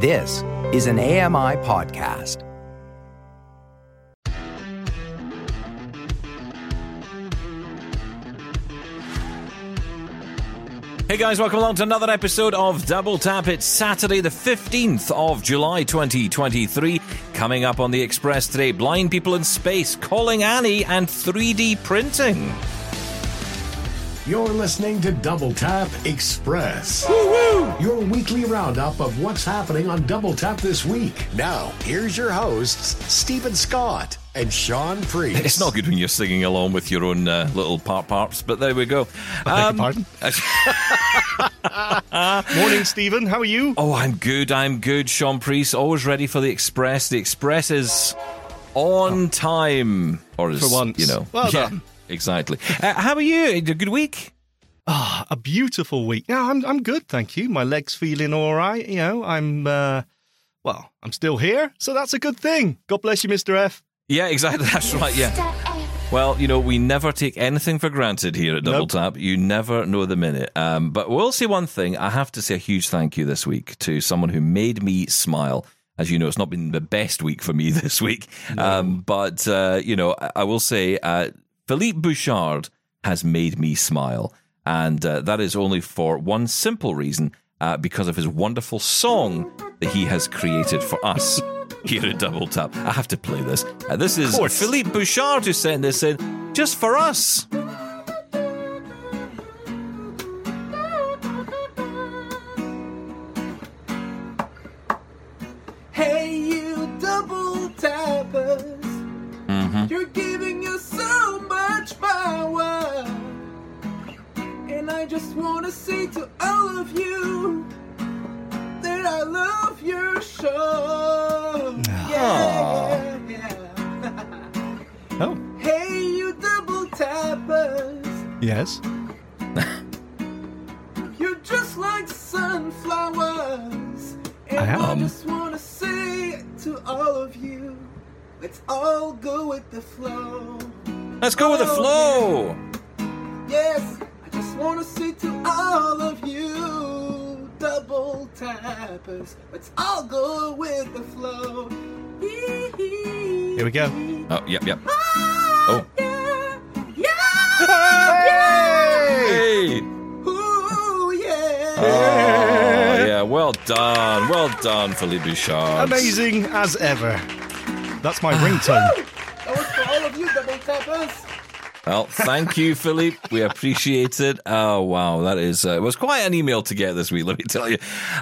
This is an AMI podcast. Hey guys, welcome along to another episode of Double Tap. It's Saturday, the 15th of July 2023. Coming up on the Express today, blind people in space, calling Annie, and 3D printing. You're listening to Double Tap Express. Woo-woo! Your weekly roundup of what's happening on Double Tap this week. Now, here's your hosts, Steven Scott and Shaun Priest. It's not good when you're singing along with your own uh, little part parts, but there we go. Um, pardon? Morning, Steven. How are you? Oh, I'm good. I'm good. Shaun Priest, always ready for the Express. The Express is on time, or is, For once. you know, Well yeah, done. exactly. Uh, how are you? A good week? Ah, a beautiful week. Yeah, I'm I'm good, thank you. My legs feeling all right. You know, I'm uh, well, I'm still here, so that's a good thing. God bless you, Mister F. Yeah, exactly. That's right. Yeah. Well, you know, we never take anything for granted here at Double Nope. Tap. You never know the minute. Um, but we'll say one thing. I have to say a huge thank you this week to someone who made me smile. As you know, it's not been the best week for me this week. Um, but, uh, you know, I, I will say uh, Philippe Bouchard has made me smile. And uh, that is only for one simple reason uh, because of his wonderful song that he has created for us here at Double Tap. I have to play this. Uh, this is. Philippe Bouchard who sent this in just for us. To say to all of you that I love your show. Yeah, yeah. Oh, Hey, you double tappers. yes. We go. Oh, yep, yep. Oh. Oh. Yeah, yeah, yeah. Hey! Ooh, yeah. Oh, yeah, well done. Well done, Philippe Bouchard. Amazing as ever. That's my ringtone. That was for all of you, double tappers. Well, thank you, Philippe. We appreciate it. Oh, wow. That is, uh, it was quite an email to get this week, let me tell you.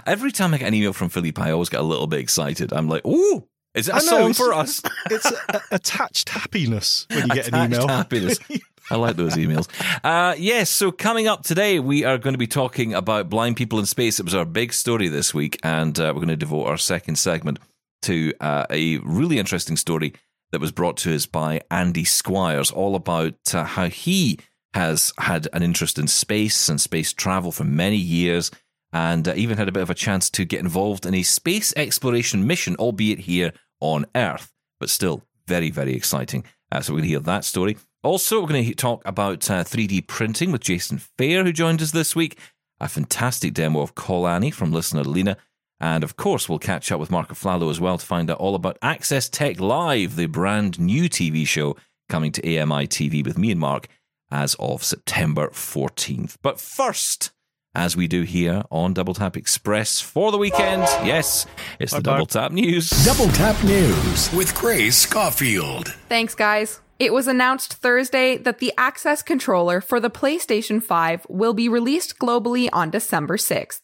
Every time I get an email from Philippe, I always get a little bit excited. I'm like, ooh, is it a song for us? It's a, a- attached happiness when you get an email. happiness. I like those emails. Uh, yes, so coming up today, we are going to be talking about blind people in space. It was our big story this week, and uh, we're going to devote our second segment to uh, a really interesting story that was brought to us by Andy Squires, all about uh, how he has had an interest in space and space travel for many years, and uh, even had a bit of a chance to get involved in a space exploration mission, albeit here on Earth, but still very, very exciting. Uh, so we're going to hear that story. Also, we're going to talk about uh, 3D printing with Jason Fayre, who joined us this week. A fantastic demo of Call Annie from listener Lena. And of course, we'll catch up with Marc Aflalo as well to find out all about Access Tech Live, the brand new TV show coming to AMI TV with me and Marc as of September 14th. But first, as we do here on Double Tap Express for the weekend, yes, it's the Bye-bye. Double Tap News. Double Tap News with Grace Scoffield. Thanks, guys. It was announced Thursday that the Access controller for the PlayStation 5 will be released globally on December 6th.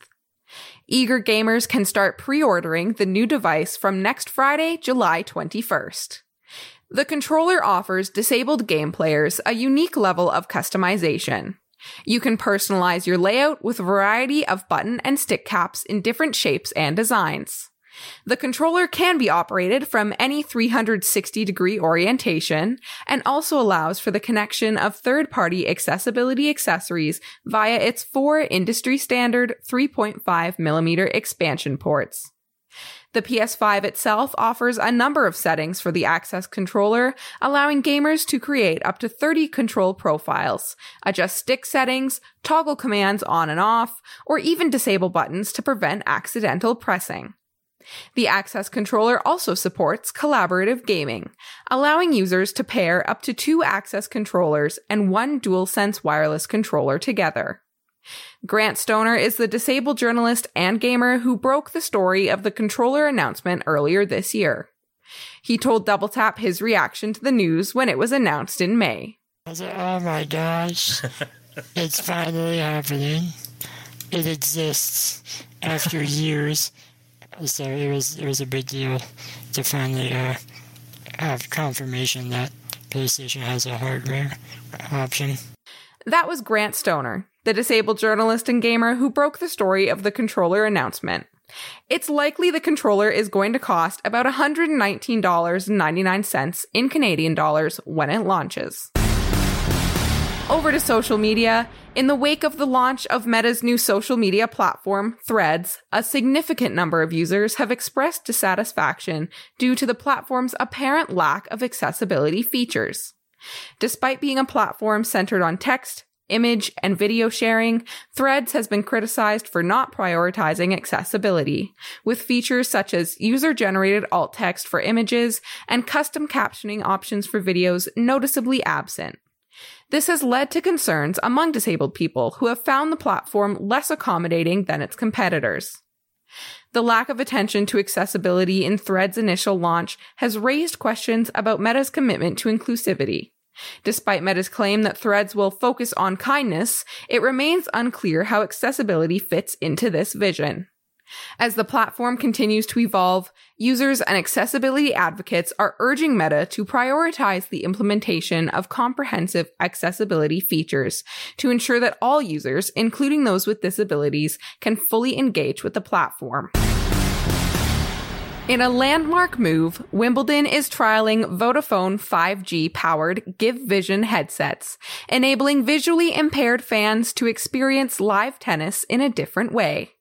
Eager gamers can start pre ordering the new device from next Friday, July 21st. The controller offers disabled game players a unique level of customization. You can personalize your layout with a variety of button and stick caps in different shapes and designs. The controller can be operated from any 360 degree orientation and also allows for the connection of third party accessibility accessories via its four industry standard 3.5mm expansion ports. The PS5 itself offers a number of settings for the Access controller, allowing gamers to create up to 30 control profiles, adjust stick settings, toggle commands on and off, or even disable buttons to prevent accidental pressing. The Access controller also supports collaborative gaming, allowing users to pair up to two Access controllers and one DualSense wireless controller together. Grant Stoner is the disabled journalist and gamer who broke the story of the controller announcement earlier this year. He told Double Tap his reaction to the news when it was announced in May. Oh my gosh, it's finally happening. It exists after years. So it was it was a big deal to finally uh, have confirmation that PlayStation has a hardware option. That was Grant Stoner, the disabled journalist and gamer who broke the story of the controller announcement. It's likely the controller is going to cost about $119.99 in Canadian dollars when it launches. Over to social media. In the wake of the launch of Meta's new social media platform, Threads, a significant number of users have expressed dissatisfaction due to the platform's apparent lack of accessibility features. Despite being a platform centered on text, image, and video sharing, Threads has been criticized for not prioritizing accessibility, with features such as user generated alt text for images and custom captioning options for videos noticeably absent. This has led to concerns among disabled people who have found the platform less accommodating than its competitors. The lack of attention to accessibility in Thread's initial launch has raised questions about Meta's commitment to inclusivity. Despite Meta's claim that Threads will focus on kindness, it remains unclear how accessibility fits into this vision. As the platform continues to evolve, users and accessibility advocates are urging Meta to prioritize the implementation of comprehensive accessibility features to ensure that all users, including those with disabilities, can fully engage with the platform. In a landmark move, Wimbledon is trialing Vodafone 5G powered GiveVision headsets, enabling visually impaired fans to experience live tennis in a different way.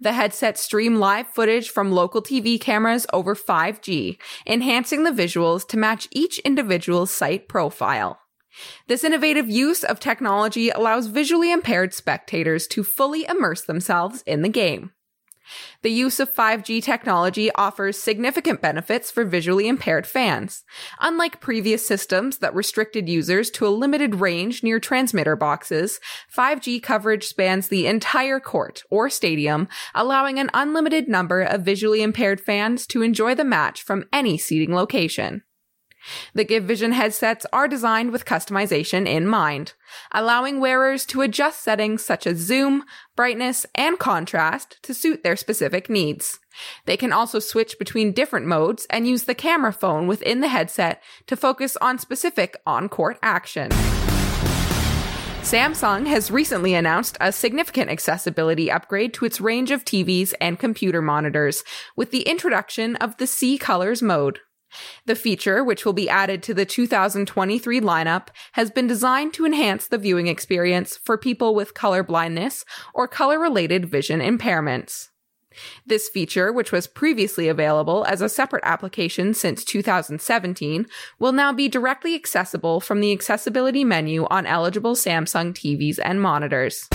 The headsets stream live footage from local TV cameras over 5G, enhancing the visuals to match each individual's sight profile. This innovative use of technology allows visually impaired spectators to fully immerse themselves in the game. The use of 5G technology offers significant benefits for visually impaired fans. Unlike previous systems that restricted users to a limited range near transmitter boxes, 5G coverage spans the entire court or stadium, allowing an unlimited number of visually impaired fans to enjoy the match from any seating location. The GiveVision headsets are designed with customization in mind, allowing wearers to adjust settings such as zoom, brightness, and contrast to suit their specific needs. They can also switch between different modes and use the camera phone within the headset to focus on specific on-court action. Samsung has recently announced a significant accessibility upgrade to its range of TVs and computer monitors with the introduction of the SeeColors mode. The feature, which will be added to the 2023 lineup, has been designed to enhance the viewing experience for people with color blindness or color related vision impairments. This feature, which was previously available as a separate application since 2017, will now be directly accessible from the accessibility menu on eligible Samsung TVs and monitors.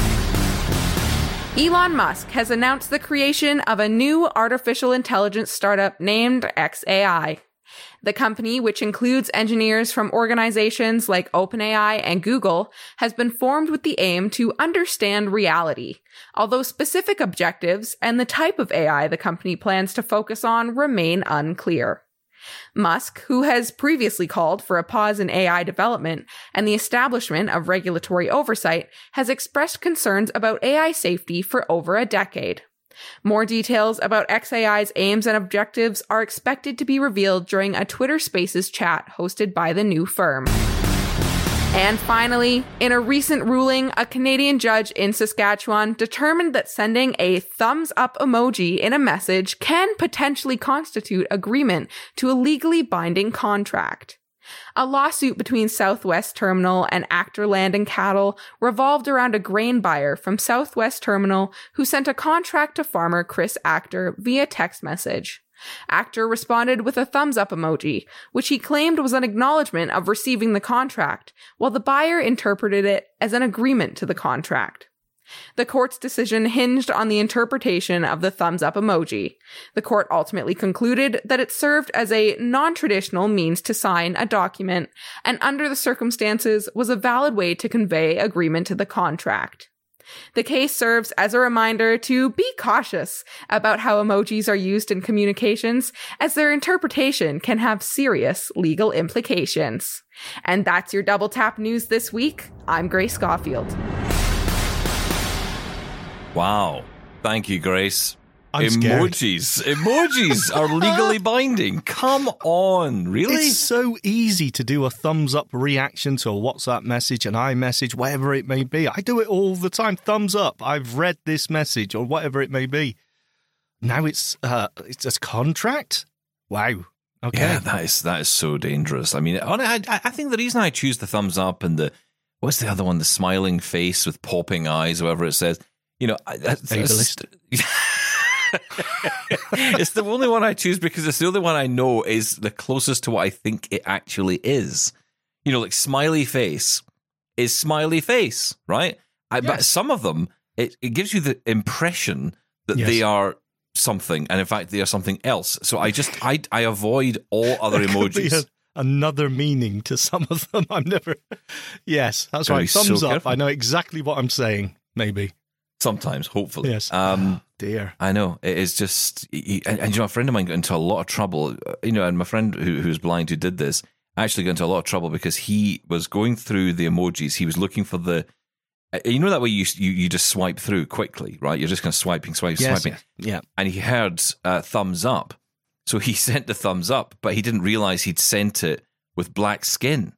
Elon Musk has announced the creation of a new artificial intelligence startup named XAI. The company, which includes engineers from organizations like OpenAI and Google, has been formed with the aim to understand reality, although specific objectives and the type of AI the company plans to focus on remain unclear. Musk, who has previously called for a pause in AI development and the establishment of regulatory oversight, has expressed concerns about AI safety for over a decade. More details about XAI's aims and objectives are expected to be revealed during a Twitter Spaces chat hosted by the new firm. And finally, in a recent ruling, a Canadian judge in Saskatchewan determined that sending a thumbs up emoji in a message can potentially constitute agreement to a legally binding contract. A lawsuit between Southwest Terminal and Achter Land and Cattle revolved around a grain buyer from Southwest Terminal who sent a contract to farmer Chris Achter via text message. Achter responded with a thumbs up emoji, which he claimed was an acknowledgement of receiving the contract, while the buyer interpreted it as an agreement to the contract. The court's decision hinged on the interpretation of the thumbs up emoji. The court ultimately concluded that it served as a non traditional means to sign a document, and under the circumstances was a valid way to convey agreement to the contract. The case serves as a reminder to be cautious about how emojis are used in communications, as their interpretation can have serious legal implications. And that's your double tap news this week. I'm Grace Scoffield. Wow. Thank you, Grace. I'm scared. emojis. Emojis are legally binding. Come on, really? It's so easy to do a thumbs up reaction to a WhatsApp message, an iMessage, whatever it may be. I do it all the time. Thumbs up. I've read this message or whatever it may be. Now it's uh, it's a contract. Wow. Okay. Yeah, that is that is so dangerous. I mean, I, I I think the reason I choose the thumbs up and the what's the other one, the smiling face with popping eyes, whatever it says. You know, I- that's, that's- Ableist. it's the only one I choose because it's the only one I know is the closest to what I think it actually is. You know, like smiley face is smiley face, right? I, But some of them, it, it gives you the impression that Yes. they are something, and in fact, they are something else. So I just I I avoid all other There could be emojis. a- another meaning to some of them. I'm never. Yes, that's right. be so Thumbs up. careful. I know exactly what I'm saying. Maybe. Sometimes, hopefully, Yes. Um, Dear. I know it is just, and, and you know, a friend of mine got into a lot of trouble. uh, You know, and my friend who, who's blind who did this actually got into a lot of trouble because he was going through the emojis. He was looking for the, uh, you know, that way you you, you just swipe through quickly, right? You're just kind of swiping, swiping, Yes. swiping, Yeah. and he heard uh, thumbs up, so he sent the thumbs up, but he didn't realize he'd sent it with black skin.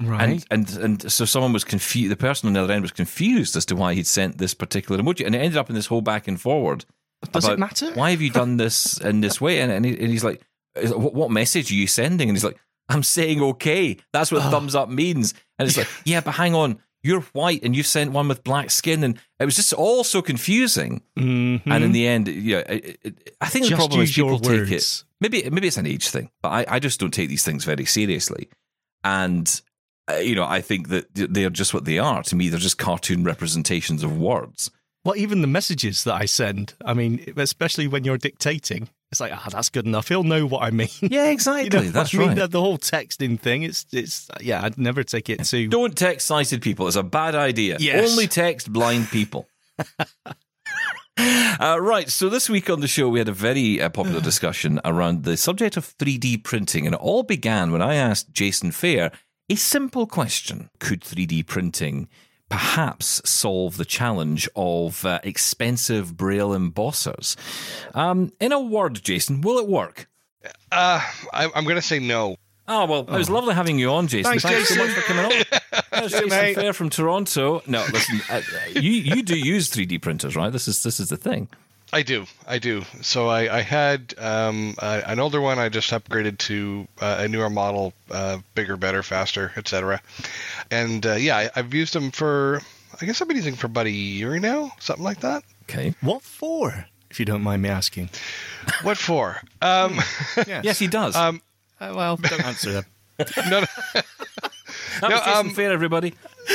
Right. And, and and so someone was confused. The person on the other end was confused as to why he'd sent this particular emoji, and it ended up in this whole back and forward. Does it matter? Why have you done this in this way? And, and, he, and he's like, what, "What message are you sending?" And he's like, "I'm saying okay. That's what Oh. thumbs up means." And it's like, "Yeah, but hang on, you're white and you sent one with black skin," and it was just all so confusing. Mhm. And in the end, yeah, it, it, I think the problem is people take it. Maybe maybe it's an age thing, but I, I just don't take these things very seriously. And you know, I think that they're just what they are. To me, they're just cartoon representations of words. Well, even the messages that I send, I mean, especially when you're dictating, it's like, ah, that's good enough. He'll know what I mean. Yeah, You exactly. know That's I mean? right. The, the whole texting thing, it's, it's, yeah, I'd never take it to. Don't text sighted people. It's a bad idea. Yes. Only text blind people. Uh, right, so this week on the show, we had a very uh, popular discussion around the subject of 3D printing, and it all began when I asked Jason Fayre a simple question Could 3D printing perhaps solve the challenge of uh, expensive braille embossers? Um, in a word, Jason, will it work? Uh, I, I'm going to say no. Oh, well, it was lovely having you on, Jason. Thanks, so Jason. much for coming on. That's Jason mate. Fayre from Toronto. No, listen, uh, you you do use 3D printers, right? This is this is the thing. I do. I do. So I, I had um, uh, an older one. I just upgraded to uh, a newer model, uh, bigger, better, faster, etc. And uh, yeah, I, I've used them for. I guess I've been using them for about a year now, something like that. Okay. What for, if you don't mind me asking? What for? Um, Yes, he does. um, Uh, well, don't answer them. no, no, that was no, Jason um, Fayre, everybody.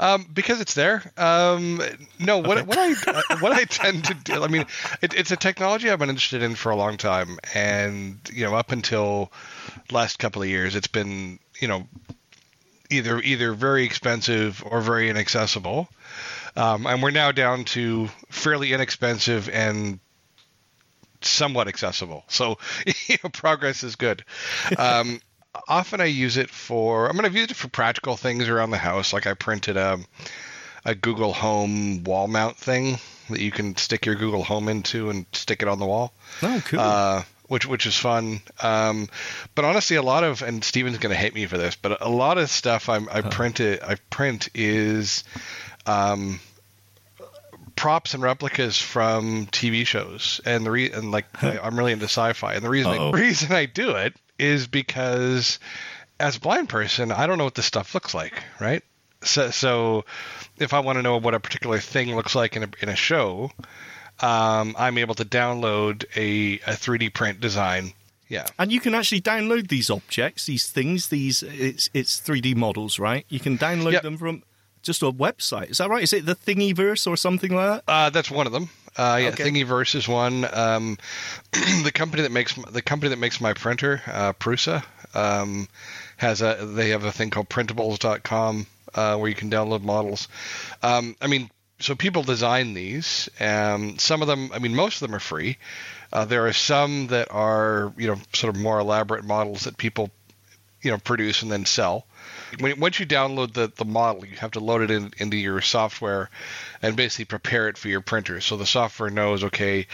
um, because it's there. Um, no, what what I uh, what I tend to do. I mean, it, it's a technology I've been interested in for a long time, and you know, up until last couple of years, it's been you know either either very expensive or very inaccessible. Um, and we're now down to fairly inexpensive and somewhat accessible. So you know, progress is good. Um, often I use it for. I mean, I've used it for practical things around the house. Like I printed a a Google Home wall mount thing that you can stick your Google Home into and stick it on the wall. Oh, cool. Uh, which which is fun. Um, but honestly, a lot of and Steven's going to hate me for this, but a lot of stuff I'm, I print it I print is um, props and replicas from TV shows, and the re- and like I'm really into sci-fi, and the reason I, reason I do it is because as a blind person, I don't know what this stuff looks like, right? So, so if I want to know what a particular thing looks like in a, in a show, um, I'm able to download a, a 3D print design. Yeah. and you can actually download these objects, these things, these it's it's 3D models, right? You can download Yep. them from. just a website. Is that right? Is it the Thingiverse or something like that? Uh, that's one of them. Uh, yeah, Okay. Thingiverse is one. Um, the company that makes the company that makes my printer, uh, Prusa, um, has a they have a thing called printables.com uh, where you can download models. Um, I mean, so people design these. Um, some of them, I mean, most of them are free. Uh, there are some that are you know sort of more elaborate models that people you know produce and then sell. When, once you download the, the model, you have to load it in, into your software and basically prepare it for your printer. So the software knows, okay,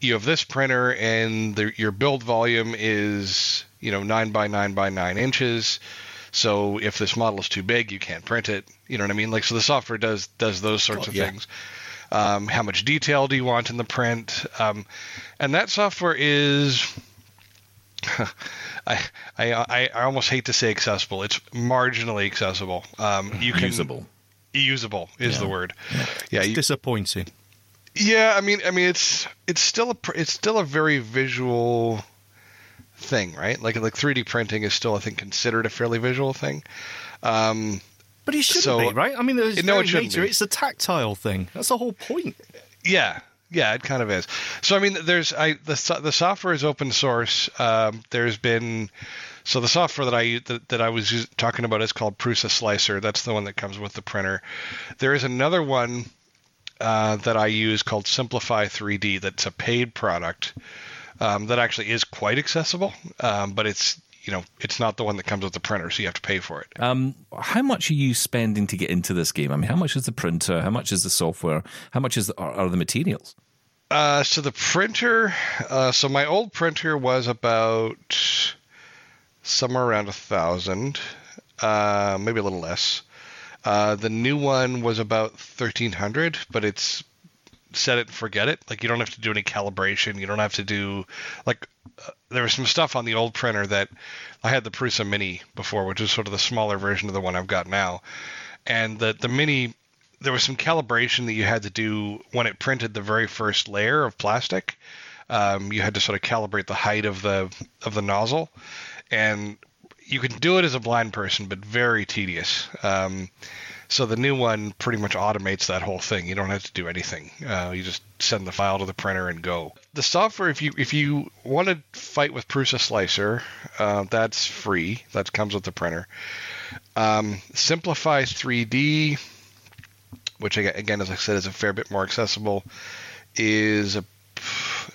you have this printer and the, your build volume is you know nine by nine by nine inches. So if this model is too big, you can't print it. You know what I mean? Like so, the software does does those sorts of yeah. things. Um, how much detail do you want in the print? Um, and that software is I, I I I almost hate to say accessible. It's marginally accessible. Um, you can Usable. usable is the word. Yeah, you, Disappointing. yeah. I mean, I mean, it's it's still a it's still a very visual thing, right? Like like 3D printing is still, I think, considered a fairly visual thing. Um, But it shouldn't So- be, right? I mean, there's No, it shouldn't nature. be. It's a tactile thing. That's the whole point. Yeah, yeah, it kind of is. So I mean, there's I the the software is open source. Um, there's been so the software that I that, that I was talking about is called Prusa Slicer. That's the one that comes with the printer. There is another one uh, that I use called Simplify 3D. That's a paid product um, that actually is quite accessible, um, but it's you know it's not the one that comes with the printer, so you have to pay for it. Um, how much are you spending to get into this game? I mean, how much is the printer? How much is the software? How much is the, are, are the materials? Uh, so the printer, uh, so my old printer was about somewhere around a thousand, uh, maybe a little less. Uh, the new one was about thirteen hundred, but it's set it and forget it. Like you don't have to do any calibration. You don't have to do like uh, there was some stuff on the old printer that I had the Prusa Mini before, which is sort of the smaller version of the one I've got now, and the the Mini there was some calibration that you had to do when it printed the very first layer of plastic. Um, you had to sort of calibrate the height of the of the nozzle, and you can do it as a blind person, but very tedious. Um, so the new one pretty much automates that whole thing. You don't have to do anything. Uh, you just send the file to the printer and go. The software, if you if you want to fight with Prusa Slicer, uh, that's free. That comes with the printer. Um, Simplify 3D, which again, as I said, is a fair bit more accessible, is a,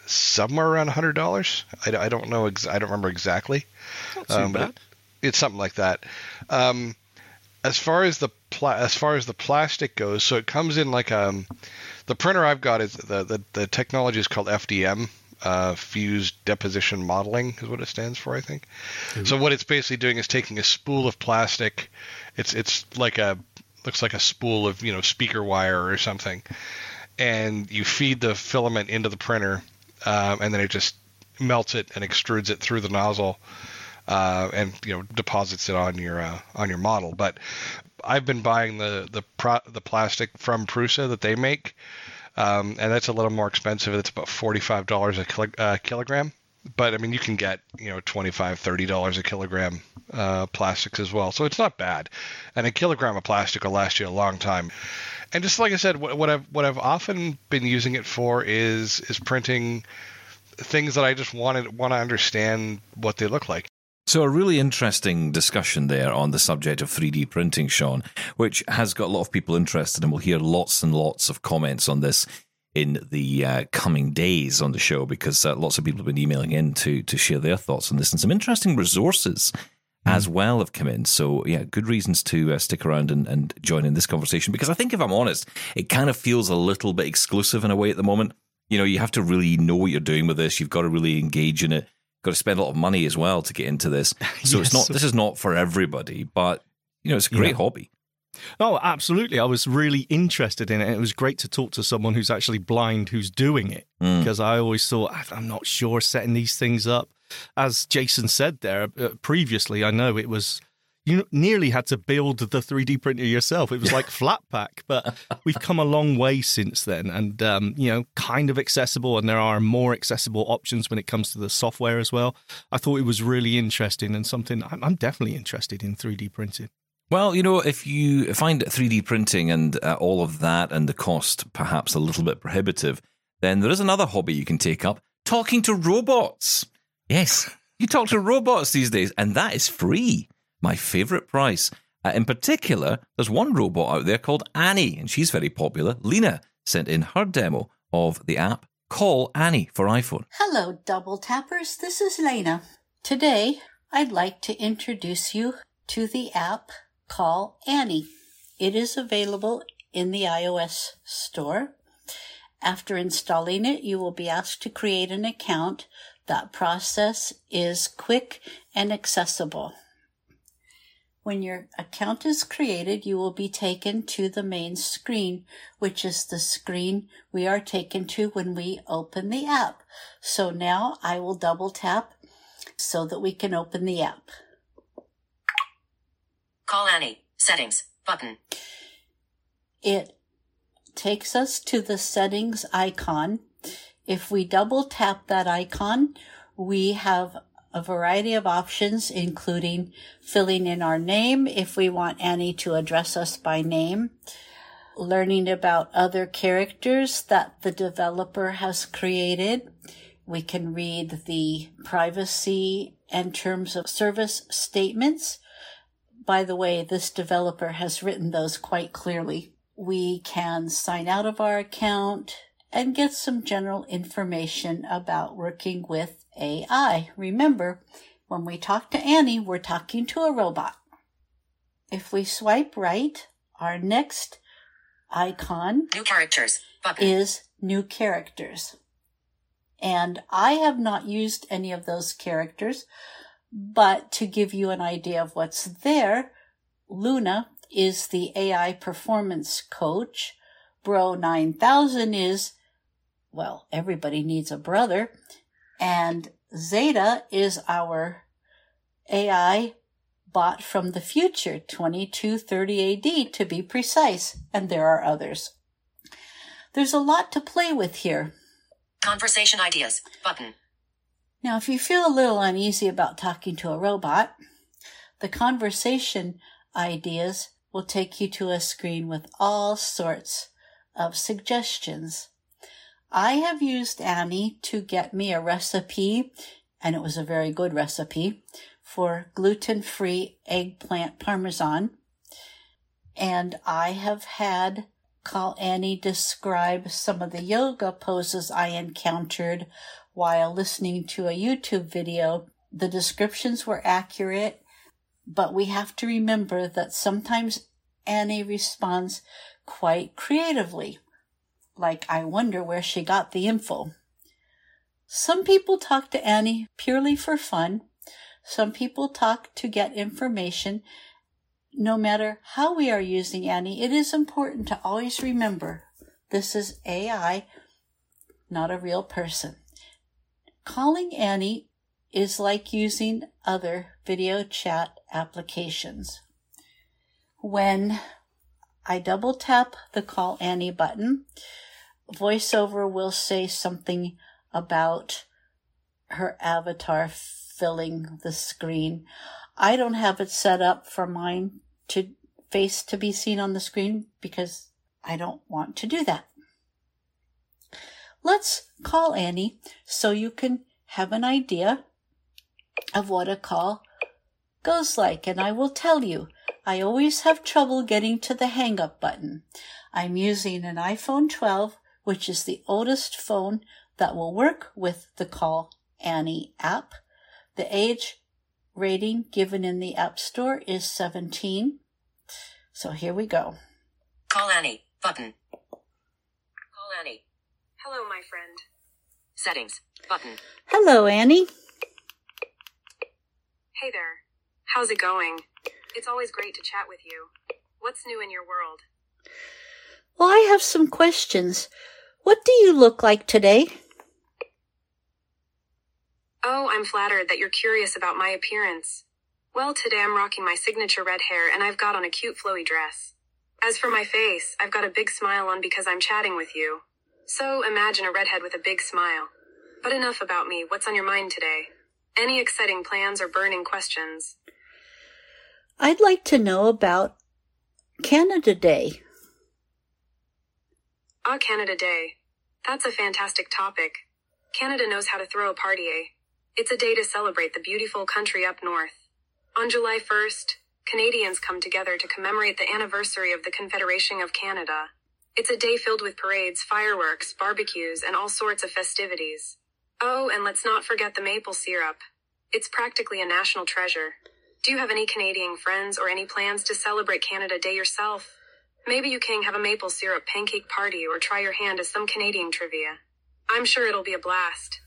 somewhere around hundred dollars. I, I don't know. Ex- I don't remember exactly. Um, but it- it's something like that. Um, as far as the pla- as far as the plastic goes, so it comes in like um, the printer I've got is the the, the technology is called FDM. Uh, fused deposition modeling is what it stands for, I think. So what it's basically doing is taking a spool of plastic. It's it's like a looks like a spool of you know speaker wire or something, and you feed the filament into the printer, um, and then it just melts it and extrudes it through the nozzle, uh, and you know deposits it on your uh, on your model. But I've been buying the the pro- the plastic from Prusa that they make, um, and that's a little more expensive. It's about forty five dollars a uh, kilogram. But I mean, you can get you know twenty five, thirty dollars a kilogram uh, plastics as well, so it's not bad. And a kilogram of plastic will last you a long time. And just like I said, what, what I've what I've often been using it for is is printing things that I just wanted want to understand what they look like. So, a really interesting discussion there on the subject of 3D printing, Shaun, which has got a lot of people interested, and we'll hear lots and lots of comments on this in the uh, coming days on the show because uh, lots of people have been emailing in to, to share their thoughts on this, and some interesting resources as well have come in. So, yeah, good reasons to uh, stick around and, and join in this conversation because I think, if I'm honest, it kind of feels a little bit exclusive in a way at the moment. You know, you have to really know what you're doing with this, you've got to really engage in it got to spend a lot of money as well to get into this. So it's not this is not for everybody, but you know, it's a great Yeah. hobby. Oh, absolutely. I was really interested in it. and It was great to talk to someone who's actually blind who's doing it Mm. because I always thought, "I- I'm not sure setting these things up. As Jason said there uh, previously, I know it was. You nearly had to build the 3D printer yourself. It was like flat pack, but we've come a long way since then, and um, you know, kind of accessible. And there are more accessible options when it comes to the software as well. I thought it was really interesting and something I'm, I'm definitely interested in 3D printing. Well, you know, if you find 3D printing and uh, all of that and the cost perhaps a little bit prohibitive, then there is another hobby you can take up talking to robots. Yes, you talk to robots these days, and that is free. My favorite price. Uh, in particular, there's one robot out there called Annie, and she's very popular. Lena sent in her demo of the app Call Annie for iPhone. Hello, double tappers. This is Lena. Today, I'd like to introduce you to the app Call Annie. It is available in the iOS store. After installing it, you will be asked to create an account. That process is quick and accessible. When your account is created, you will be taken to the main screen, which is the screen we are taken to when we open the app. So now I will double tap so that we can open the app. Call Annie. Settings. Button. It takes us to the settings icon. If we double tap that icon, we have a variety of options, including filling in our name if we want Annie to address us by name, learning about other characters that the developer has created. We can read the privacy and terms of service statements. By the way, this developer has written those quite clearly. We can sign out of our account and get some general information about working with AI. Remember, when we talk to Annie, we're talking to a robot. If we swipe right, our next icon New characters. Button. is new characters. And I have not used any of those characters, but to give you an idea of what's there, Luna is the AI performance coach. Bro 9000 is, well, everybody needs a brother. And Zeta is our AI bot from the future, 2230 AD to be precise. And there are others. There's a lot to play with here. Conversation ideas. Button. Now, if you feel a little uneasy about talking to a robot, the conversation ideas will take you to a screen with all sorts of suggestions. I have used Annie to get me a recipe, and it was a very good recipe, for gluten free eggplant parmesan. And I have had Call Annie describe some of the yoga poses I encountered while listening to a YouTube video. The descriptions were accurate, but we have to remember that sometimes Annie responds quite creatively. Like, I wonder where she got the info. Some people talk to Annie purely for fun. Some people talk to get information. No matter how we are using Annie, it is important to always remember this is AI, not a real person. Calling Annie is like using other video chat applications. When I double tap the Call Annie button, VoiceOver will say something about her avatar filling the screen. I don't have it set up for mine to face to be seen on the screen because I don't want to do that. Let's call Annie so you can have an idea of what a call goes like. And I will tell you, I always have trouble getting to the hang up button. I'm using an iPhone 12, which is the oldest phone that will work with the Call Annie app. The age rating given in the App Store is 17. So here we go. Call Annie. Button. Call Annie. Hello, my friend. Settings. Button. Hello, Annie. Hey there. How's it going? It's always great to chat with you. What's new in your world? Well, I have some questions. What do you look like today? Oh, I'm flattered that you're curious about my appearance. Well, today I'm rocking my signature red hair and I've got on a cute flowy dress. As for my face, I've got a big smile on because I'm chatting with you. So imagine a redhead with a big smile. But enough about me. What's on your mind today? Any exciting plans or burning questions? I'd like to know about Canada Day. Ah, Canada Day. That's a fantastic topic. Canada knows how to throw a party, eh? It's a day to celebrate the beautiful country up north. On July 1st, Canadians come together to commemorate the anniversary of the Confederation of Canada. It's a day filled with parades, fireworks, barbecues, and all sorts of festivities. Oh, and let's not forget the maple syrup. It's practically a national treasure. Do you have any Canadian friends or any plans to celebrate Canada Day yourself? Maybe you can have a maple syrup pancake party or try your hand at some Canadian trivia. I'm sure it'll be a blast.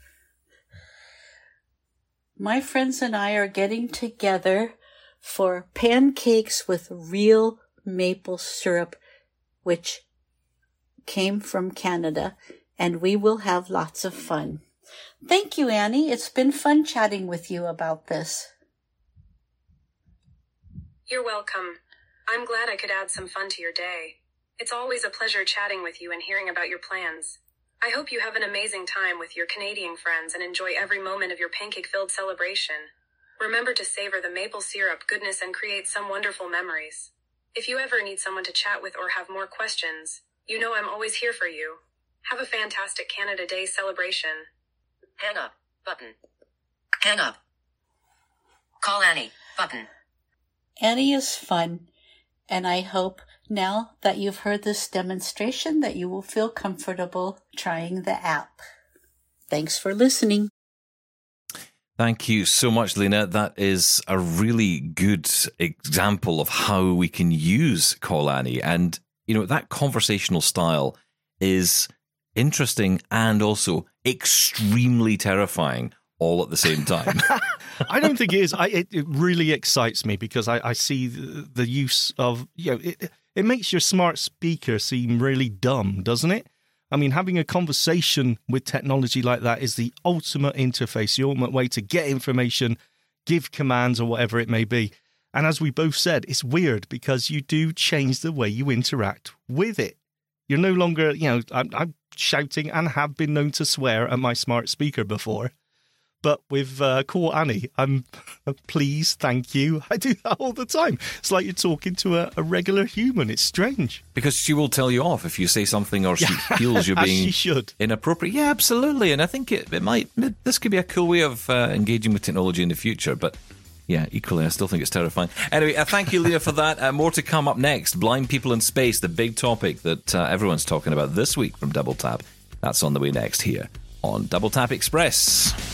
My friends and I are getting together for pancakes with real maple syrup, which came from Canada, and we will have lots of fun. Thank you, Annie. It's been fun chatting with you about this. You're welcome. I'm glad I could add some fun to your day. It's always a pleasure chatting with you and hearing about your plans. I hope you have an amazing time with your Canadian friends and enjoy every moment of your pancake filled celebration. Remember to savor the maple syrup goodness and create some wonderful memories. If you ever need someone to chat with or have more questions, you know I'm always here for you. Have a fantastic Canada Day celebration. Hang up. Button. Hang up. Call Annie. Button. Annie is fun, and I hope now that you've heard this demonstration that you will feel comfortable trying the app. Thanks for listening. Thank you so much, Lena. That is a really good example of how we can use Call Annie. And, you know, that conversational style is interesting and also extremely terrifying all at the same time. I don't think it is. I, it, it really excites me because I, I see the, the use of, you know, it, it makes your smart speaker seem really dumb, doesn't it? I mean, having a conversation with technology like that is the ultimate interface, the ultimate way to get information, give commands, or whatever it may be. And as we both said, it's weird because you do change the way you interact with it. You're no longer, you know, I'm, I'm shouting and have been known to swear at my smart speaker before. But with uh, Call Annie, I'm please, thank you. I do that all the time. It's like you're talking to a, a regular human. It's strange. because she will tell you off if you say something or she feels you're being inappropriate. Yeah, absolutely. And I think it, it might, this could be a cool way of uh, engaging with technology in the future. But yeah, equally, I still think it's terrifying. Anyway, uh, thank you, Leah, for that. Uh, more to come up next. Blind people in space, the big topic that uh, everyone's talking about this week from Double Tap. That's on the way next here on Double Tap Express.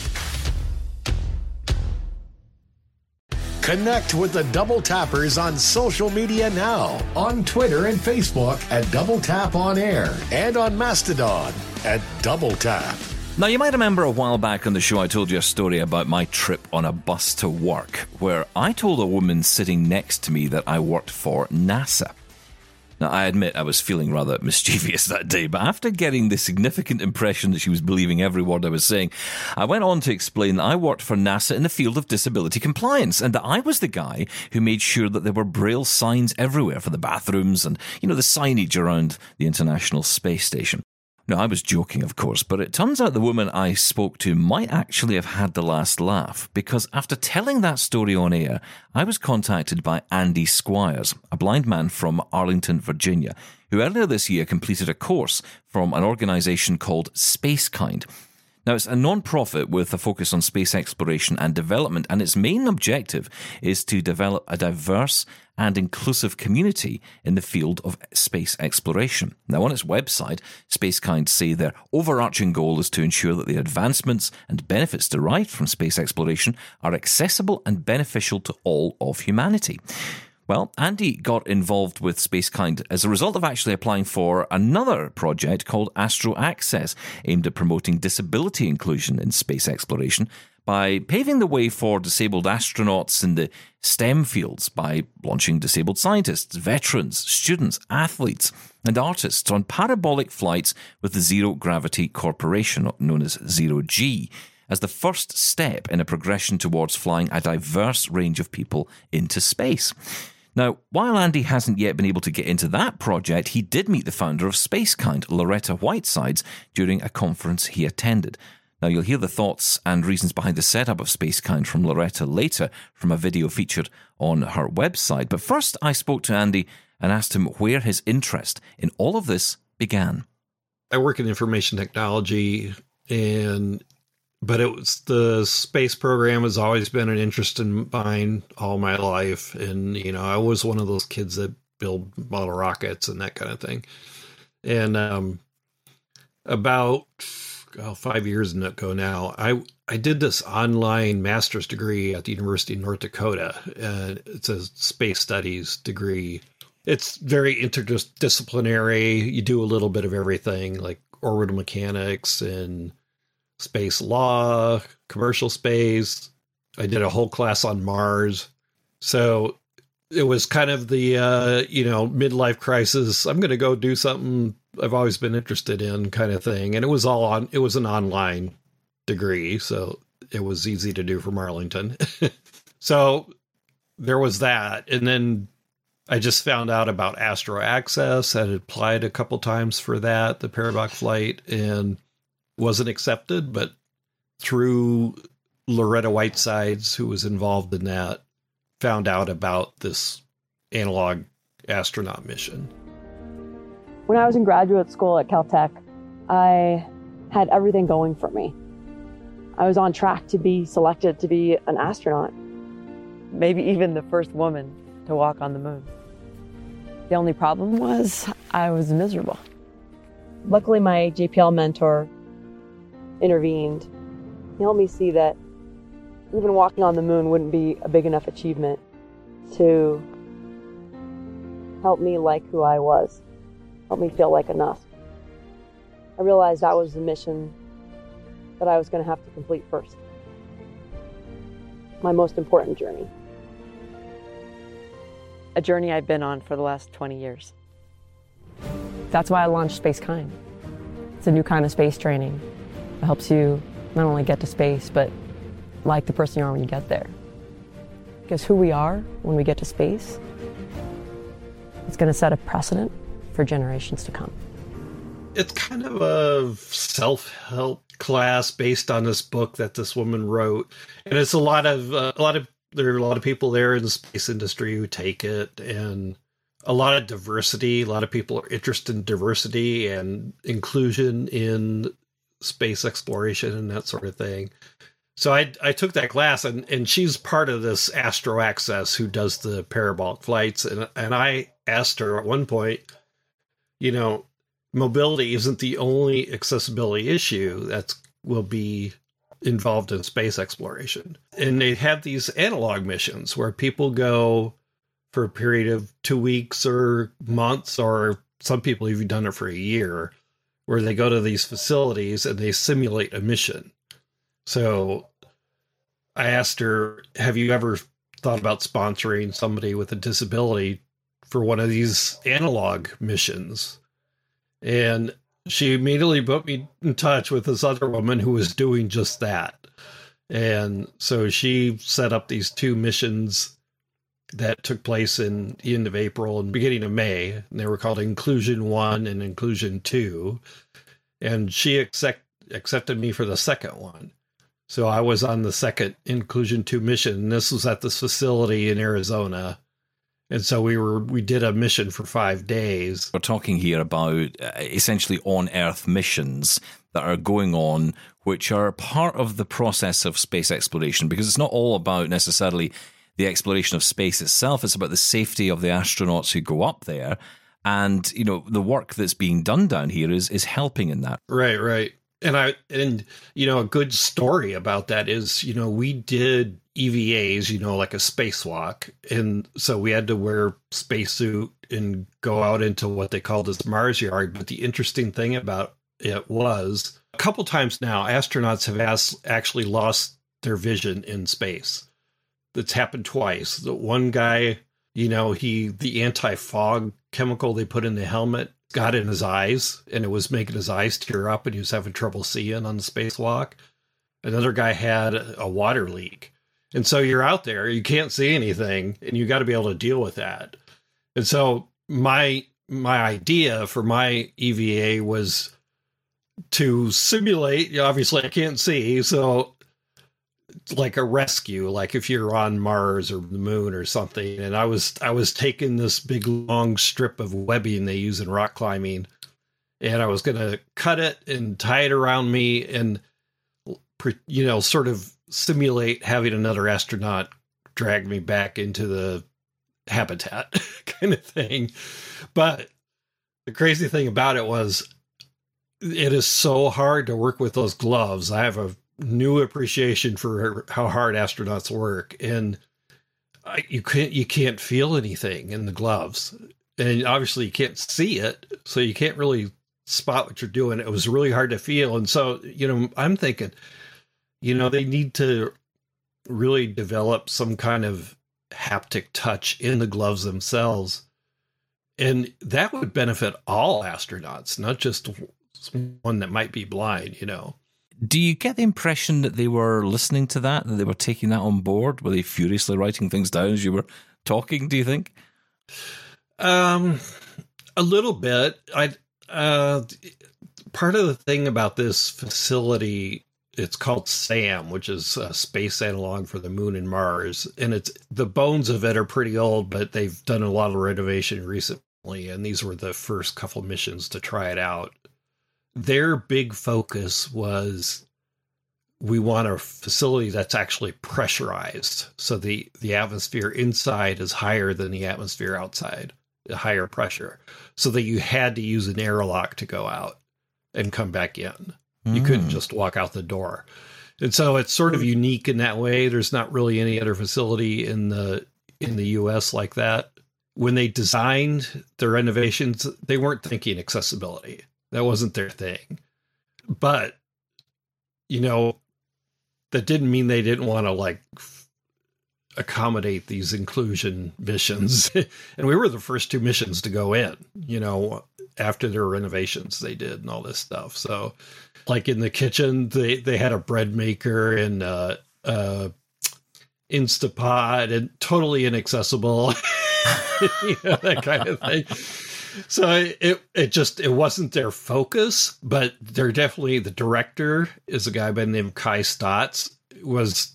Connect with the Double Tappers on social media now on Twitter and Facebook at Double Tap On Air and on Mastodon at Double Tap. Now, you might remember a while back on the show, I told you a story about my trip on a bus to work, where I told a woman sitting next to me that I worked for NASA. Now, I admit I was feeling rather mischievous that day, but after getting the significant impression that she was believing every word I was saying, I went on to explain that I worked for NASA in the field of disability compliance and that I was the guy who made sure that there were braille signs everywhere for the bathrooms and, you know, the signage around the International Space Station. No, I was joking, of course, but it turns out the woman I spoke to might actually have had the last laugh because after telling that story on air, I was contacted by Andy Squires, a blind man from Arlington, Virginia, who earlier this year completed a course from an organization called Spacekind. Now, it's a non profit with a focus on space exploration and development, and its main objective is to develop a diverse and inclusive community in the field of space exploration. Now, on its website, Spacekind say their overarching goal is to ensure that the advancements and benefits derived from space exploration are accessible and beneficial to all of humanity. Well, Andy got involved with Spacekind as a result of actually applying for another project called Astro Access, aimed at promoting disability inclusion in space exploration by paving the way for disabled astronauts in the STEM fields by launching disabled scientists, veterans, students, athletes, and artists on parabolic flights with the Zero Gravity Corporation, known as Zero G as the first step in a progression towards flying a diverse range of people into space. Now, while Andy hasn't yet been able to get into that project, he did meet the founder of Spacekind, Loretta Whitesides, during a conference he attended. Now, you'll hear the thoughts and reasons behind the setup of Spacekind from Loretta later from a video featured on her website. But first, I spoke to Andy and asked him where his interest in all of this began. I work in information technology and but it was the space program has always been an interest in mine all my life and you know I was one of those kids that build model rockets and that kind of thing. And um about oh, five years ago now, I I did this online master's degree at the University of North Dakota. and it's a space studies degree. It's very interdisciplinary. You do a little bit of everything, like orbital mechanics and space law, commercial space. I did a whole class on Mars. So it was kind of the uh, you know midlife crisis. I'm going to go do something I've always been interested in, kind of thing. And it was all on. It was an online degree, so it was easy to do from Arlington. so there was that, and then I just found out about Astro Access. I had applied a couple times for that, the parabolic flight, and wasn't accepted. But through Loretta Whitesides, who was involved in that, found out about this analog astronaut mission. When I was in graduate school at Caltech, I had everything going for me. I was on track to be selected to be an astronaut, maybe even the first woman to walk on the moon. The only problem was I was miserable. Luckily, my JPL mentor intervened. He helped me see that even walking on the moon wouldn't be a big enough achievement to help me like who I was, help me feel like enough. I realized that was the mission that I was going to have to complete first. My most important journey. A journey I've been on for the last 20 years. That's why I launched Spacekind. It's a new kind of space training. It helps you not only get to space, but like the person you are when you get there. Because who we are when we get to space, it's going to set a precedent for generations to come. It's kind of a self help class based on this book that this woman wrote, and it's a lot of uh, a lot of there are a lot of people there in the space industry who take it, and a lot of diversity. A lot of people are interested in diversity and inclusion in space exploration and that sort of thing. So I I took that class and and she's part of this Astro Access who does the parabolic flights and and I asked her at one point, you know, mobility isn't the only accessibility issue that will be involved in space exploration. And they have these analog missions where people go for a period of 2 weeks or months or some people even done it for a year where they go to these facilities and they simulate a mission so I asked her, Have you ever thought about sponsoring somebody with a disability for one of these analog missions? And she immediately put me in touch with this other woman who was doing just that. And so she set up these two missions that took place in the end of April and beginning of May. And they were called Inclusion One and Inclusion Two. And she accept, accepted me for the second one. So I was on the second Inclusion 2 mission. This was at this facility in Arizona. And so we were we did a mission for 5 days. We're talking here about uh, essentially on earth missions that are going on which are part of the process of space exploration because it's not all about necessarily the exploration of space itself. It's about the safety of the astronauts who go up there. And you know the work that's being done down here is is helping in that. Right, right. And I and you know a good story about that is you know we did EVAs you know like a spacewalk. And so we had to wear spacesuit and go out into what they called as Mars yard. But the interesting thing about it was a couple times now astronauts have asked, actually lost their vision in space that's happened twice the one guy you know he the anti-fog chemical they put in the helmet got in his eyes and it was making his eyes tear up and he was having trouble seeing on the spacewalk. Another guy had a water leak. And so you're out there, you can't see anything and you got to be able to deal with that. And so my my idea for my EVA was to simulate. Obviously, I can't see, so like a rescue, like if you're on Mars or the moon or something. And I was I was taking this big long strip of webbing they use in rock climbing, and I was gonna cut it and tie it around me and you know sort of simulate having another astronaut drag me back into the habitat kind of thing. But the crazy thing about it was it is so hard to work with those gloves. I have a new appreciation for how hard astronauts work. And I, you can't you can't feel anything in the gloves. And obviously you can't see it so you can't really spot what you're doing. It was really hard to feel. And so you know i'm thinking you know they need to really develop some kind of haptic touch in the gloves themselves. And that would benefit all astronauts not just one that might be blind you know do you get the impression that they were listening to that, that they were taking that on board? Were they furiously writing things down as you were talking? Do you think? Um, a little bit. I uh, part of the thing about this facility, it's called SAM, which is a space analog for the Moon and Mars, and it's the bones of it are pretty old, but they've done a lot of renovation recently, and these were the first couple missions to try it out their big focus was we want a facility that's actually pressurized. So the the atmosphere inside is higher than the atmosphere outside the higher pressure so that you had to use an airlock to go out and come back in. Mm. you couldn't just walk out the door. And so it's sort of unique in that way. There's not really any other facility in the in the US like that. When they designed their renovations they weren't thinking accessibility that wasn't their thing. But, you know, that didn't mean they didn't want to like accommodate these inclusion missions. and we were the first two missions to go in, you know, after their renovations they did and all this stuff. So, like in the kitchen, they, they had a bread maker and uh, uh, Instapot and totally inaccessible, you know, that kind of thing so it it just it wasn't their focus, but they're definitely the director is a guy by the name of Kai Staats was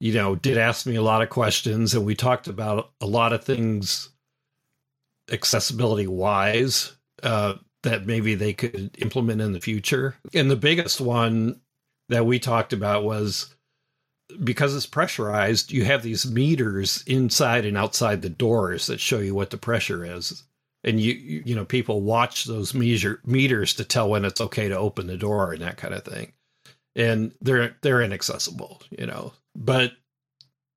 you know did ask me a lot of questions and we talked about a lot of things accessibility wise uh, that maybe they could implement in the future. And the biggest one that we talked about was because it's pressurized, you have these meters inside and outside the doors that show you what the pressure is and you you know people watch those measure meters to tell when it's okay to open the door and that kind of thing. And they're they're inaccessible you know. But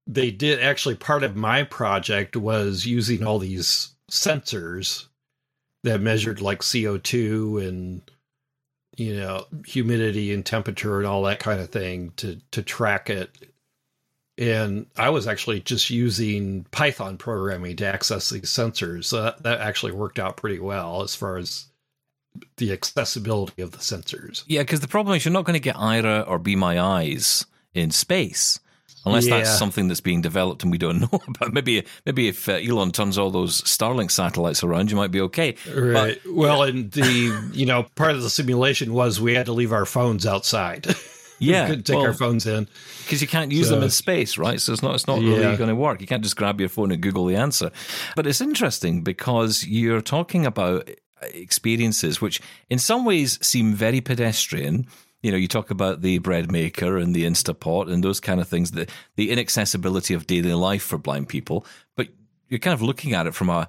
they did actually part of my project was using all these sensors that measured like CO2 and you know humidity and temperature and all that kind of thing to to track it and I was actually just using Python programming to access these sensors. So that, that actually worked out pretty well as far as the accessibility of the sensors. Yeah, because the problem is you're not going to get Aira or Be My Eyes in space. Unless yeah. that's something that's being developed and we don't know about. Maybe, maybe if uh, Elon turns all those Starlink satellites around, you might be okay. Right. But, well, yeah. and the you know part of the simulation was we had to leave our phones outside. Yeah, couldn't take well, our phones in because you can't use so, them in space, right? So it's not it's not yeah. really going to work. You can't just grab your phone and Google the answer. But it's interesting because you're talking about experiences which, in some ways, seem very pedestrian. You know, you talk about the bread maker and the Instapot and those kind of things, the the inaccessibility of daily life for blind people. But you're kind of looking at it from a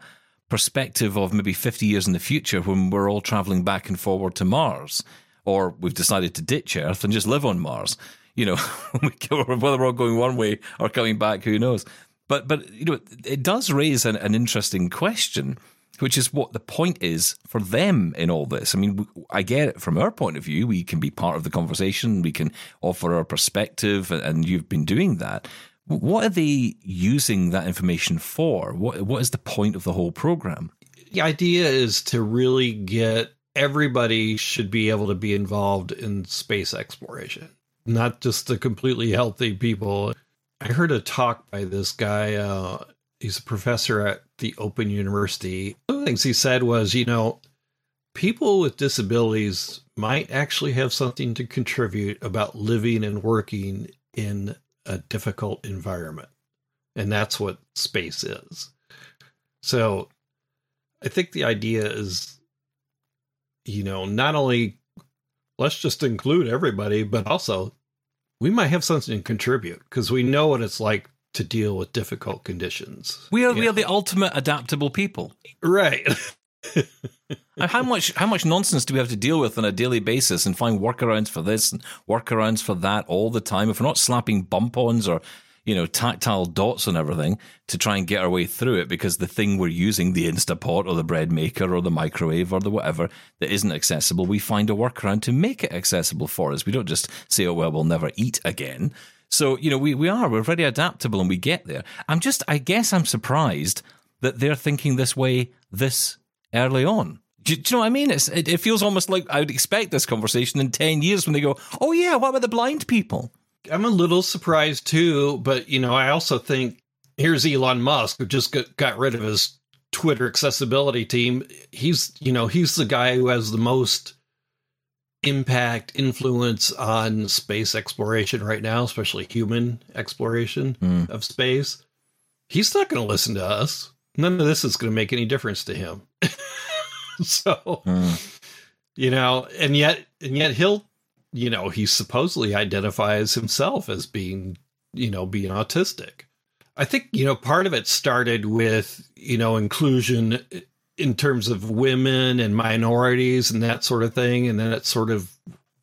perspective of maybe 50 years in the future when we're all traveling back and forward to Mars or we've decided to ditch Earth and just live on Mars. You know, whether we're all going one way or coming back, who knows? But but you know, it does raise an, an interesting question, which is what the point is for them in all this. I mean, I get it from our point of view. We can be part of the conversation. We can offer our perspective, and you've been doing that. What are they using that information for? What what is the point of the whole program? The idea is to really get everybody should be able to be involved in space exploration, not just the completely healthy people. I heard a talk by this guy. Uh, he's a professor at the Open University. One of the things he said was, you know, people with disabilities might actually have something to contribute about living and working in a difficult environment. And that's what space is. So I think the idea is, you know, not only let's just include everybody, but also we might have something to contribute because we know what it's like to deal with difficult conditions. We are we are the ultimate adaptable people. Right. And how much how much nonsense do we have to deal with on a daily basis and find workarounds for this and workarounds for that all the time? If we're not slapping bump-ons or you know tactile dots and everything to try and get our way through it, because the thing we're using, the Instapot or the bread maker or the microwave or the whatever that isn't accessible, we find a workaround to make it accessible for us. We don't just say, "Oh well, we'll never eat again." So you know we we are we're very adaptable and we get there. I'm just I guess I'm surprised that they're thinking this way this early on. Do, you know what I mean? It's, it, it feels almost like I would expect this conversation in 10 years when they go, oh, yeah, what about the blind people? I'm a little surprised too, but you know, I also think here's Elon Musk who just got, got rid of his Twitter accessibility team. He's, you know, he's the guy who has the most impact influence on space exploration right now, especially human exploration Mm. of space. He's not going to listen to us. None of this is going to make any difference to him. so, you know, and yet, and yet he'll, you know, he supposedly identifies himself as being, you know, being autistic. I think, you know, part of it started with, you know, inclusion in terms of women and minorities and that sort of thing. And then it sort of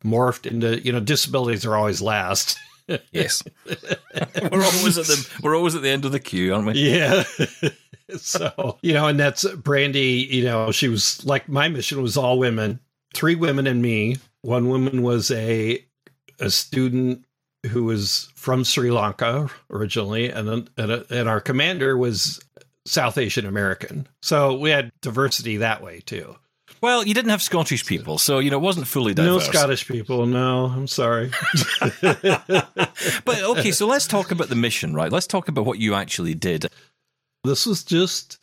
morphed into, you know, disabilities are always last. Yes. we're always at the we're always at the end of the queue, aren't we? Yeah. so, you know, and that's Brandy, you know, she was like my mission was all women, three women and me. One woman was a a student who was from Sri Lanka originally and then- and, uh, and our commander was South Asian American. So we had diversity that way too. Well, you didn't have Scottish people, so you know it wasn't fully diverse. No. Scottish people. No, I'm sorry. But okay, so let's talk about the mission, right? Let's talk about what you actually did. This was just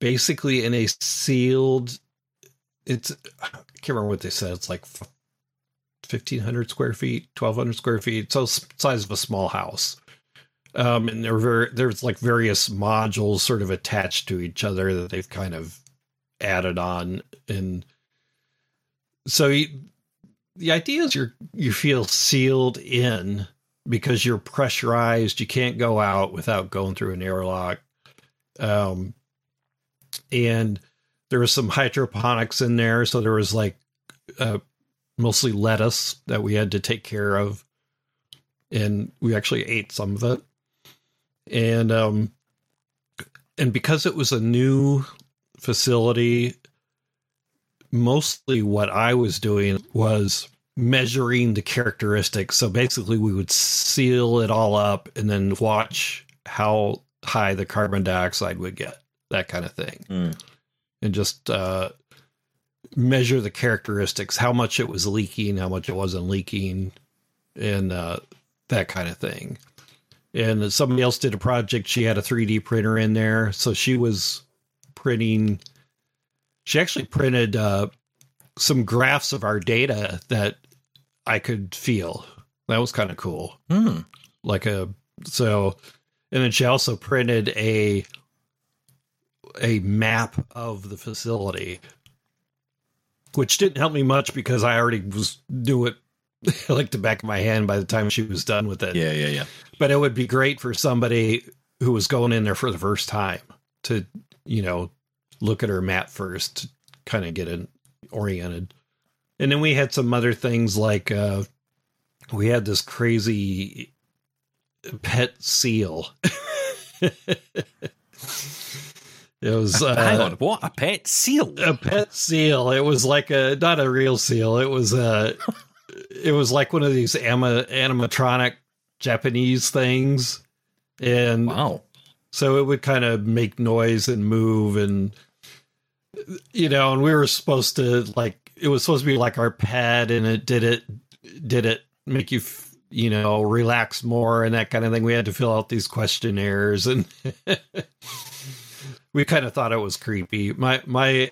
basically in a sealed. It's I can't remember what they said. It's like fifteen hundred square feet, twelve hundred square feet. So size of a small house. Um, and there were there's like various modules sort of attached to each other that they've kind of added on, and so you, the idea is you're you feel sealed in because you're pressurized. You can't go out without going through an airlock. Um, and there was some hydroponics in there, so there was like uh, mostly lettuce that we had to take care of, and we actually ate some of it. And um, and because it was a new facility, mostly what I was doing was measuring the characteristics. So basically, we would seal it all up and then watch how high the carbon dioxide would get, that kind of thing, and just uh, measure the characteristics, how much it was leaking, how much it wasn't leaking, and uh, that kind of thing. And somebody else did a project. She had a 3D printer in there, so she was printing. She actually printed uh, some graphs of our data that I could feel. That was kind of cool. Hmm. Like a so, and then she also printed a a map of the facility, which didn't help me much because I already was knew it like the back of my hand by the time she was done with it. Yeah, yeah, yeah. But it would be great for somebody who was going in there for the first time to, you know, look at her map first, to kind of get it oriented. And then we had some other things like uh we had this crazy pet seal. It was uh, Hang on, what a pet seal? A pet seal. It was like a not a real seal. It was a it was like one of these ama, animatronic Japanese things, and wow. So it would kind of make noise and move, and you know, and we were supposed to like it was supposed to be like our pet, and it did it did it make you f- you know relax more and that kind of thing. We had to fill out these questionnaires and. we kind of thought it was creepy. My my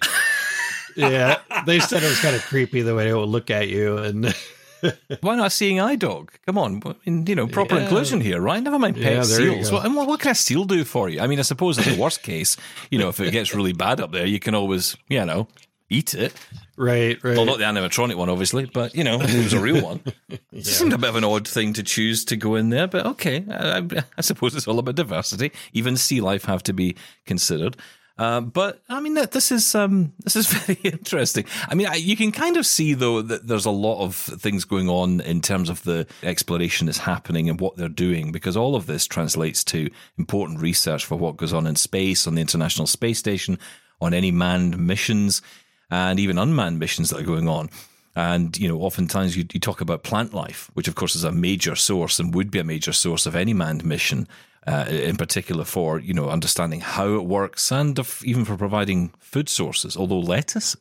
yeah, they said it was kind of creepy the way it would look at you, and Why not seeing eye dog? Come on, you know, proper Yeah. inclusion here, right? Never mind pet Yeah, seals. What, and what, what can a seal do for you? I mean, I suppose in the worst case, you know, if it gets really bad up there, you can always, you know, eat it. right, right. Well, not the animatronic one, obviously, but you know, it was a real one. It seemed a bit of an odd thing to choose to go in there, but okay. I, I, I suppose it's all about diversity. Even sea life have to be considered. Uh, but I mean, this is um, this is very interesting. I mean, I, you can kind of see though that there's a lot of things going on in terms of the exploration that's happening and what they're doing, because all of this translates to important research for what goes on in space, on the International Space Station, on any manned missions, and even unmanned missions that are going on. And, you know, oftentimes you, you talk about plant life, which of course is a major source and would be a major source of any manned mission, uh, in particular for, you know, understanding how it works and of, even for providing food sources. Although lettuce.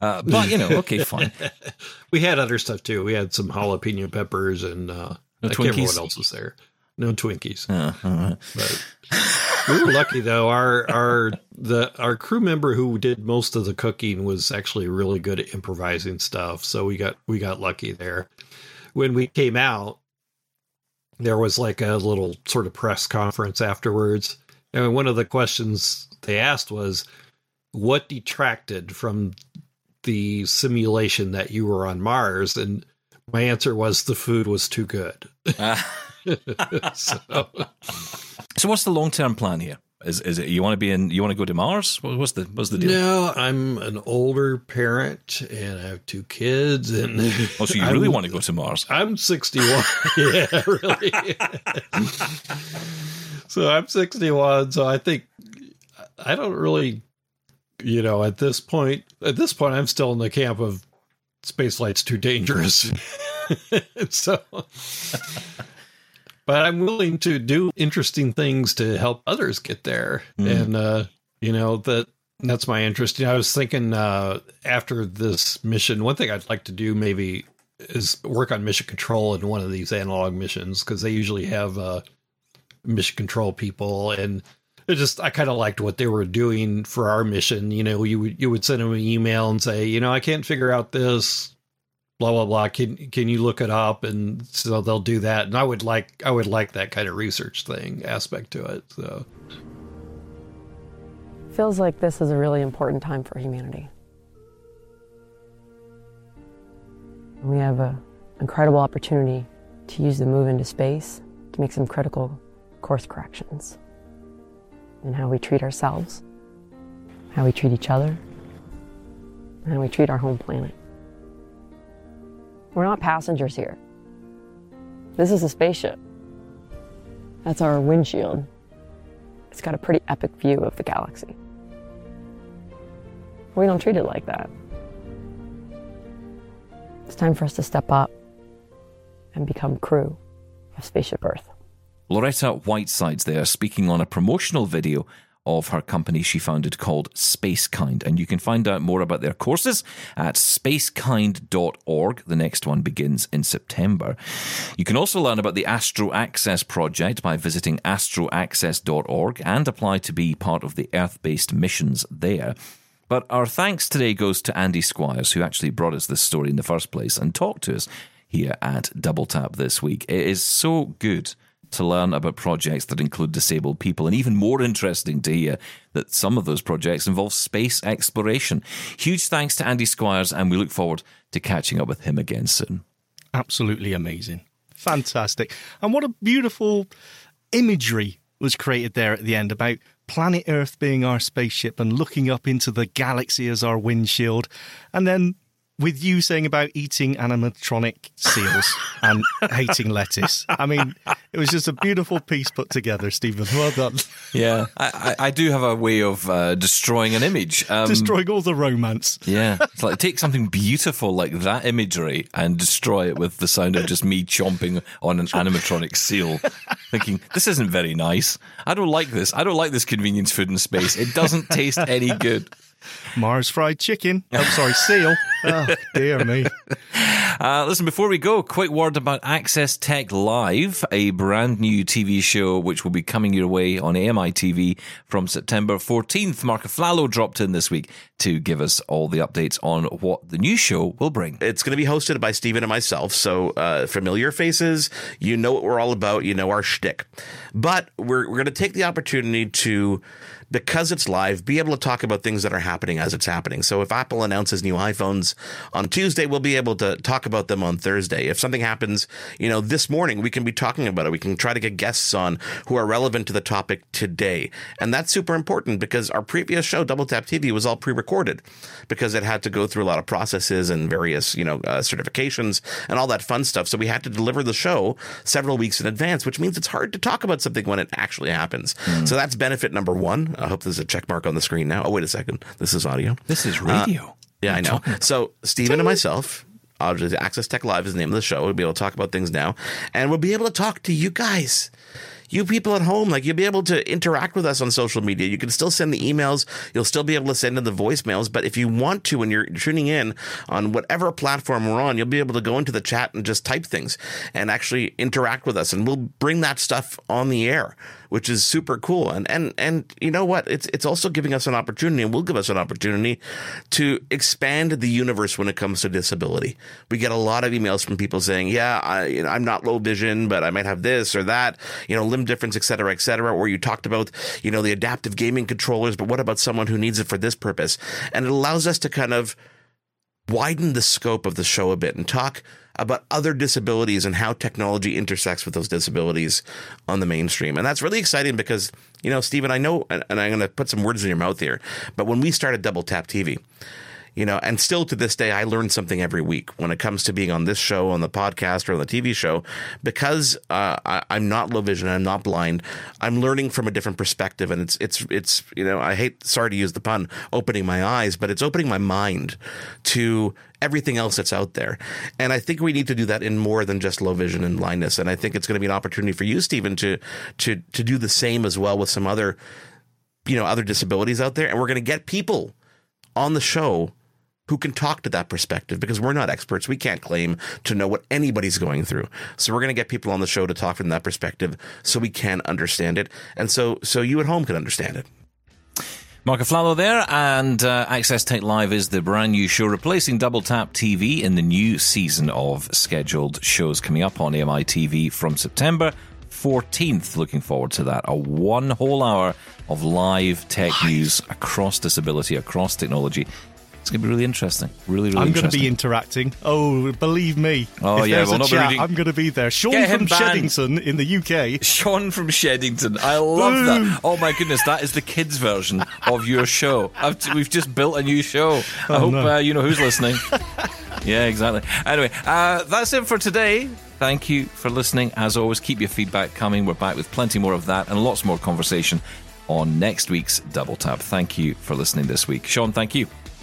Uh, but, you know, okay, fine. we had other stuff too. We had some jalapeno peppers and uh, No I can't remember Twinkies? what else was there. No Twinkies. Right. But we were lucky though. Our our the our crew member who did most of the cooking was actually really good at improvising stuff. So we got we got lucky there. When we came out, there was like a little sort of press conference afterwards. And one of the questions they asked was what detracted from the simulation that you were on Mars? And my answer was the food was too good. so So what's the long term plan here? Is is it you want to be in? You want to go to Mars? What- What's the what's the deal? No, I'm an older parent and I have two kids. And Oh, so you I'm- really want to go to Mars? I'm 61. yeah, really. so I'm 61. So I think I don't really, you know, at this point, at this point, I'm still in the camp of space flight's too dangerous. so, but I'm willing to do interesting things to help others get there. Mm. And, uh, you know, that that's my interest. You know, I was thinking uh, after this mission, one thing I'd like to do maybe is work on mission control in one of these analog missions because they usually have uh, mission control people and it just I kind of liked what they were doing for our mission. You know, you would you would send them an email and say, you know, I can't figure out this, blah blah blah. Can can you look it up? And so they'll do that. And I would like I would like that kind of research thing aspect to it. So Feels like this is a really important time for humanity. We have an incredible opportunity to use the move into space to make some critical course corrections in how we treat ourselves, how we treat each other, and how we treat our home planet. We're not passengers here. This is a spaceship. That's our windshield. It's got a pretty epic view of the galaxy. We don't treat it like that. It's time for us to step up and become crew of Spaceship Earth. Loretta Whitesides there speaking on a promotional video of her company she founded called Spacekind. And you can find out more about their courses at spacekind.org. The next one begins in September. You can also learn about the Astro Access project by visiting astroaccess.org and apply to be part of the Earth based missions there. But our thanks today goes to Andy Squires, who actually brought us this story in the first place and talked to us here at Double Tap this week. It is so good to learn about projects that include disabled people, and even more interesting to hear that some of those projects involve space exploration. Huge thanks to Andy Squires, and we look forward to catching up with him again soon. Absolutely amazing. Fantastic. And what a beautiful imagery was created there at the end about planet Earth being our spaceship and looking up into the galaxy as our windshield. And then with you saying about eating animatronic seals and hating lettuce. I mean, it was just a beautiful piece put together, Steven. Well done. Yeah, I, I, I do have a way of uh, destroying an image. Um, Destroying all the romance. Yeah, it's like take something beautiful like that imagery and destroy it with the sound of just me chomping on an animatronic seal, thinking this isn't very nice. I don't like this. I don't like this convenience food in space. It doesn't taste any good. Mars fried chicken. I'm sorry, seal. Oh, dear me. Uh, listen, before we go, quick word about Access Tech Live, a brand new TV show which will be coming your way on AMI TV from September 14th. Marc Aflalo dropped in this week to give us all the updates on what the new show will bring. It's going to be hosted by Steven and myself, so uh, familiar faces. You know what we're all about. You know our shtick. But we're, we're going to take the opportunity to because it's live, be able to talk about things that are happening as it's happening. So if Apple announces new iPhones on Tuesday, we'll be able to talk about them on Thursday. If something happens, you know, this morning, we can be talking about it. We can try to get guests on who are relevant to the topic today. And that's super important because our previous show, Double Tap TV, was all pre-recorded because it had to go through a lot of processes and various, you know, uh, certifications and all that fun stuff. So we had to deliver the show several weeks in advance, which means it's hard to talk about something when it actually happens. Mm. So that's benefit number one. I hope there's a check mark on the screen now. Oh, wait a second. This is audio. This is radio. Uh, yeah, I know. So Steven and myself, uh, Access Tech Live is the name of the show. We'll be able to talk about things now, and we'll be able to talk to you guys you people at home, like you'll be able to interact with us on social media. You can still send the emails. You'll still be able to send in the voicemails. But if you want to, when you're tuning in on whatever platform we're on, you'll be able to go into the chat and just type things and actually interact with us. And we'll bring that stuff on the air which is super cool. And and and you know what? It's it's also giving us an opportunity, and will give us an opportunity to expand the universe when it comes to disability. We get a lot of emails from people saying, "Yeah, I, you know, I'm not low vision, but I might have this or that, you know, limb difference, et cetera, et cetera." Or you talked about, you know, the adaptive gaming controllers, but what about someone who needs it for this purpose? And it allows us to kind of widen the scope of the show a bit and talk about other disabilities and how technology intersects with those disabilities on the mainstream. And that's really exciting because, you know, Steven, I know, and I'm going to put some words in your mouth here, but when we started Double Tap TV, you know, and still to this day, I learn something every week when it comes to being on this show, on the podcast, or on the TV show, because uh, I, am not low vision, I'm not blind. I'm learning from a different perspective, and it's it's it's you know, I hate, sorry to use the pun, opening my eyes, but it's opening my mind to everything else that's out there. And I think we need to do that in more than just low vision and blindness. And I think it's going to be an opportunity for you, Steven, to to to do the same as well with some other, you know, other disabilities out there. And we're going to get people on the show who can talk to that perspective because we're not experts. We can't claim to know what anybody's going through. So we're going to get people on the show to talk from that perspective so we can understand it. And so, so you at home can understand it. Marc Aflalo there, and uh, Access Tech Live is the brand new show replacing Double Tap TV in the new season of scheduled shows coming up on AMI TV from September 14th. Looking forward to that. A one whole hour of live tech news across disability, across technology. It's going to be really interesting. Really, really I'm going to be interacting. Oh, believe me. Oh, yeah. Well, not chat, reading- I'm going to be there. Shaun Get from. Sheddington in the UK. Shaun from Sheddington. I love that. Oh my goodness, that is the kids' version of your show. I've, we've just built a new show. I Oh, hope no. uh, you know who's listening. yeah, exactly. Anyway, uh, that's it for today. Thank you for listening. As always, keep your feedback coming. We're back with plenty more of that and lots more conversation on next week's Double Tap. Thank you for listening this week. Shaun, thank you.